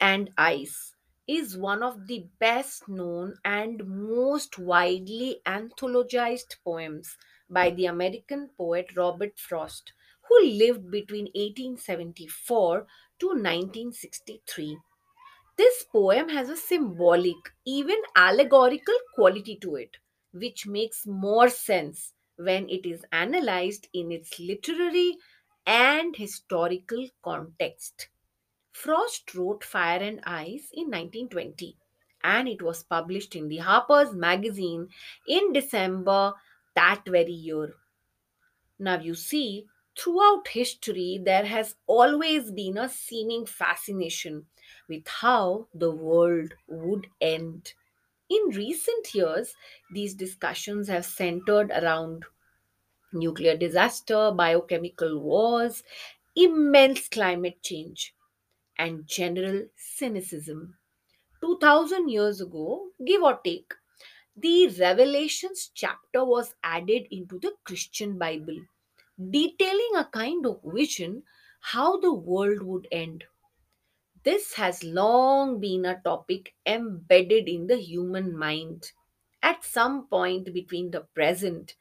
And Ice is one of the best known and most widely anthologized poems by the American poet Robert Frost, who lived between 1874 to 1963. This poem has a symbolic, even allegorical quality to it, which makes more sense when it is analyzed in its literary and historical context. Frost wrote Fire and Ice in 1920 and it was published in the Harper's Magazine in December that very year. Now, you see, throughout history, there has always been a seeming fascination with how the world would end. In recent years, these discussions have centered around nuclear disaster, biochemical wars, immense climate change, and general cynicism. 2000 years ago, give or take, the Revelations chapter was added into the Christian Bible, detailing a kind of vision how the world would end. This has long been a topic embedded in the human mind. At some point between the present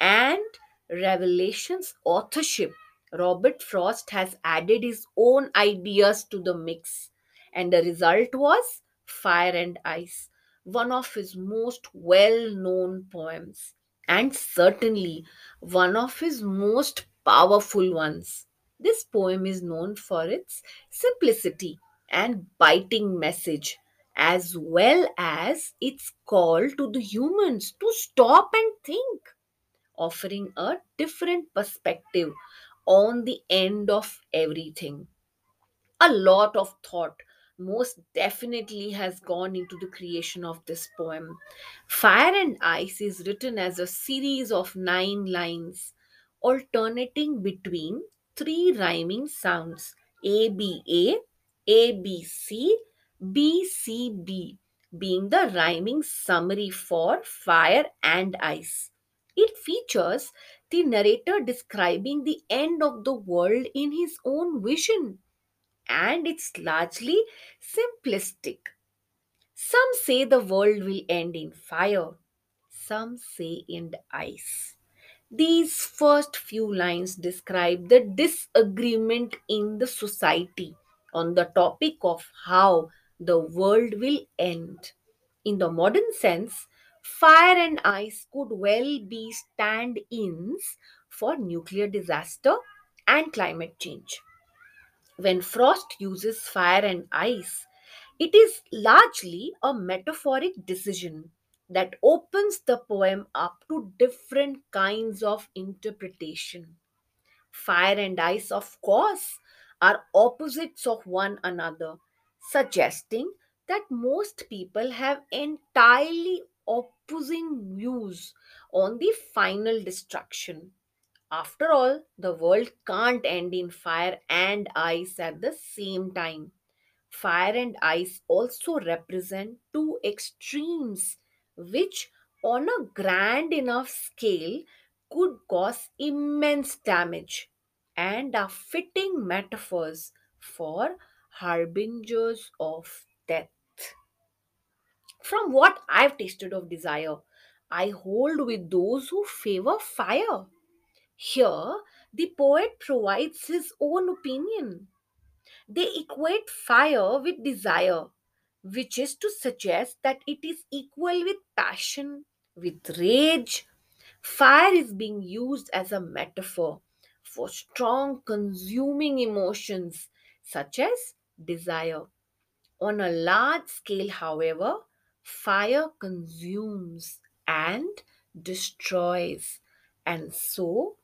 and Revelation's authorship, Robert Frost has added his own ideas to the mix, and the result was Fire and Ice, one of his most well known poems, and certainly one of his most powerful ones. This poem is known for its simplicity and biting message, as well as its call to the humans to stop and think offering a different perspective on the end of everything. A lot of thought most definitely has gone into the creation of this poem. Fire and Ice is written as a series of nine lines, alternating between three rhyming sounds A B A, A B C, B C B, being the rhyming summary for fire and ice. It features the narrator describing the end of the world in his own vision, and it's largely simplistic. Some say the world will end in fire, some say in the ice. These first few lines describe the disagreement in the society on the topic of how the world will end. In the modern sense, fire and ice could well be stand ins for nuclear disaster and climate change. When Frost uses fire and ice, it is largely a metaphoric decision that opens the poem up to different kinds of interpretation. Fire and ice, of course, are opposites of one another, suggesting that most people have entirely opposing views on the final destruction. After all, the world can't end in fire and ice at the same time. Fire and ice also represent two extremes, which, on a grand enough scale, could cause immense damage and are fitting metaphors for harbingers of death. From what I've tasted of desire, I hold with those who favor fire. Here, the poet provides his own opinion. They equate fire with desire, which is to suggest that it is equal with passion, with rage. Fire is being used as a metaphor for strong consuming emotions such as desire. On a large scale, however, fire consumes and destroys, and so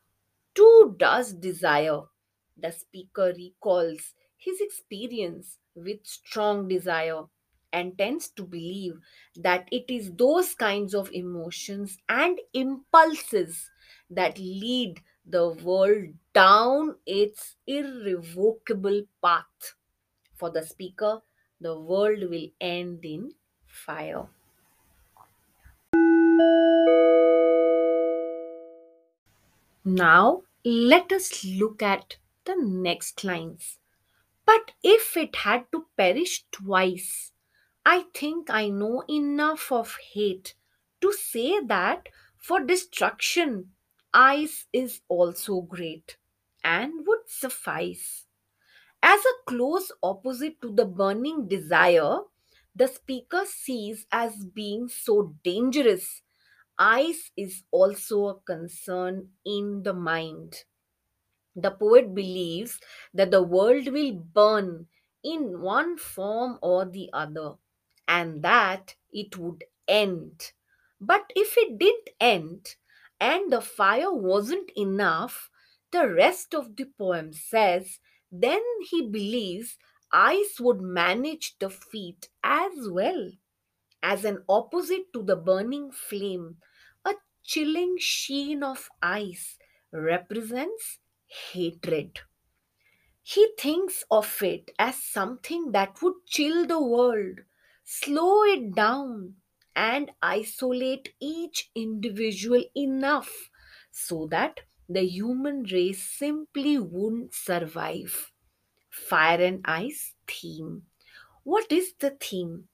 too does desire. The speaker recalls his experience with strong desire and tends to believe that it is those kinds of emotions and impulses that lead the world down its irrevocable path. For the speaker, the world will end in fire. Now, let us look at the next lines. But if it had to perish twice, I think I know enough of hate to say that for destruction, ice is also great and would suffice. As a close opposite to the burning desire, the speaker sees as being so dangerous, ice is also a concern in the mind. The poet believes that the world will burn in one form or the other and that it would end. But if it didn't end and the fire wasn't enough, the rest of the poem says, then he believes ice would manage the feat as well. As an opposite to the burning flame, a chilling sheen of ice represents hatred. He thinks of it as something that would chill the world, slow it down, and isolate each individual enough so that the human race simply wouldn't survive. Fire and Ice theme. What is the theme?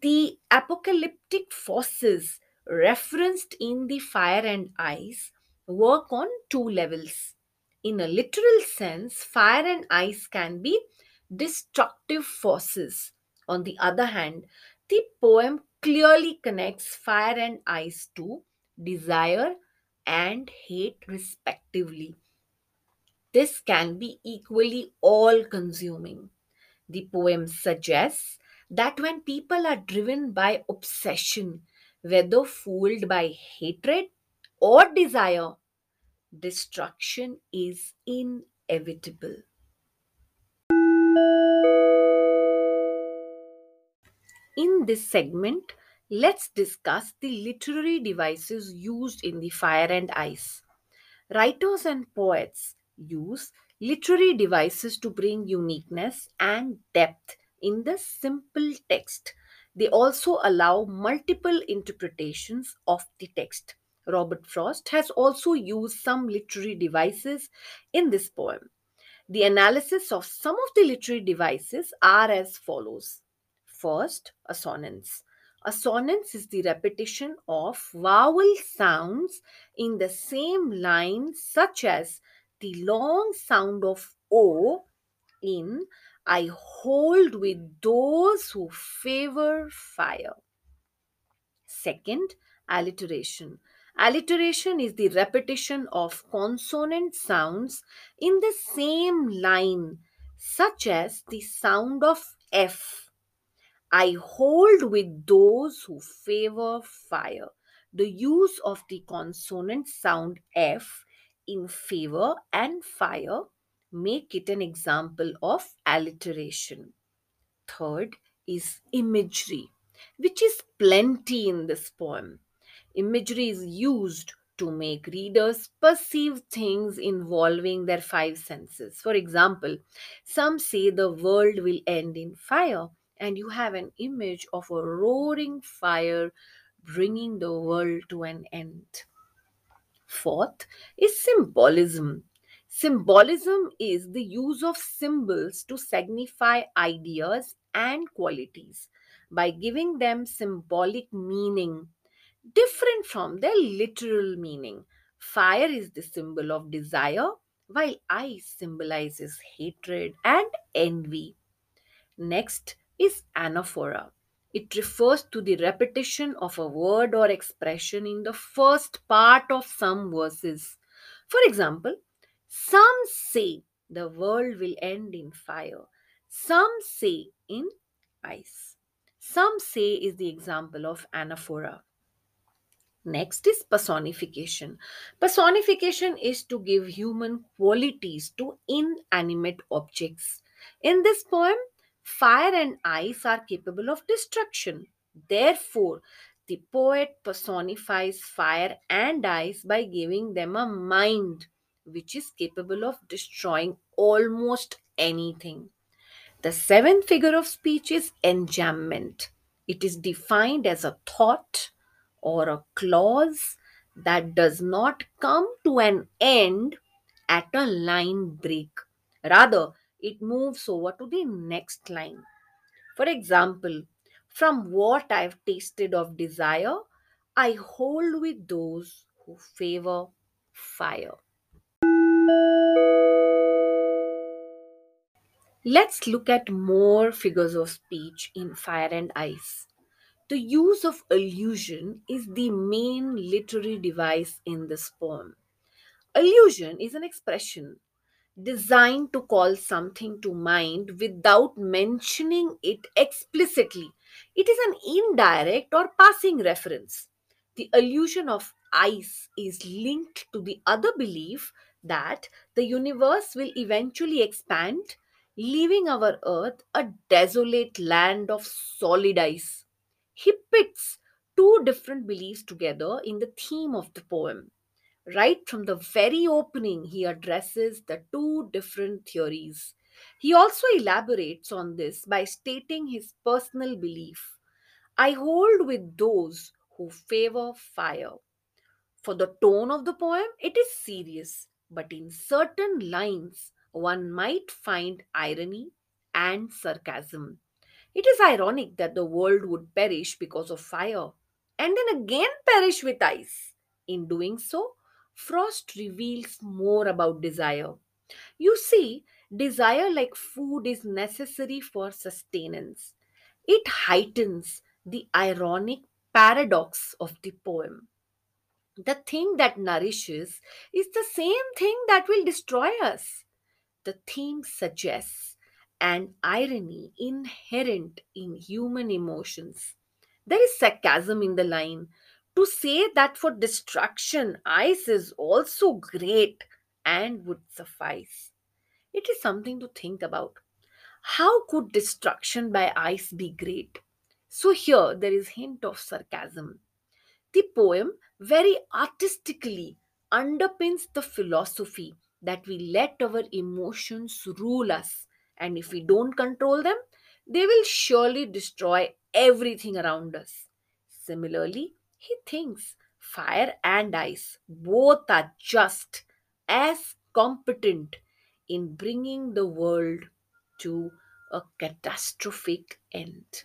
The apocalyptic forces referenced in the fire and ice work on two levels. In a literal sense, fire and ice can be destructive forces. On the other hand, the poem clearly connects fire and ice to desire and hate, respectively. This can be equally all consuming. The poem suggests that when people are driven by obsession, whether fooled by hatred or desire, destruction is inevitable. In this segment, let's discuss the literary devices used in the fire and ice. Writers and poets use literary devices to bring uniqueness and depth in the simple text. They also allow multiple interpretations of the text. Robert Frost has also used some literary devices in this poem. The analysis of some of the literary devices are as follows. First, assonance. Assonance is the repetition of vowel sounds in the same line, such as the long sound of O in I hold with those who favor fire. Second, alliteration. Alliteration is the repetition of consonant sounds in the same line, such as the sound of F. I hold with those who favor fire. The use of the consonant sound F in favor and fire make it an example of alliteration. Third is imagery, which is plenty in this poem. Imagery is used to make readers perceive things involving their five senses. For example, some say the world will end in fire, and you have an image of a roaring fire bringing the world to an end. Fourth is symbolism. Symbolism is the use of symbols to signify ideas and qualities by giving them symbolic meaning different from their literal meaning. Fire is the symbol of desire, while ice symbolizes hatred and envy. Next is anaphora. It refers to the repetition of a word or expression in the first part of some verses. For example, some say the world will end in fire. Some say in ice. Some say is the example of anaphora. Next is personification. Personification is to give human qualities to inanimate objects. In this poem, fire and ice are capable of destruction. Therefore, the poet personifies fire and ice by giving them a mind which is capable of destroying almost anything. The seventh figure of speech is enjambment. It is defined as a thought or a clause that does not come to an end at a line break. Rather, it moves over to the next line. For example, from what I've tasted of desire, I hold with those who favor fire. Let's look at more figures of speech in Fire and Ice. The use of allusion is the main literary device in this poem. Allusion is an expression designed to call something to mind without mentioning it explicitly. It is an indirect or passing reference. The allusion of ice is linked to the other belief that the universe will eventually expand, leaving our earth a desolate land of solid ice. He pits two different beliefs together in the theme of the poem. Right from the very opening, he addresses the two different theories. He also elaborates on this by stating his personal belief I hold with those who favor fire. For the tone of the poem, it is serious, but in certain lines, one might find irony and sarcasm. It is ironic that the world would perish because of fire and then again perish with ice. In doing so, Frost reveals more about desire. You see, desire, like food, is necessary for sustenance. It heightens the ironic paradox of the poem. The thing that nourishes is the same thing that will destroy us. The theme suggests an irony inherent in human emotions. There is sarcasm in the line. To say that for destruction, ice is also great and would suffice. It is something to think about. How could destruction by ice be great? So here there is hint of sarcasm. The poem very artistically underpins the philosophy that we let our emotions rule us, and if we don't control them, they will surely destroy everything around us. Similarly, he thinks fire and ice both are just as competent in bringing the world to a catastrophic end.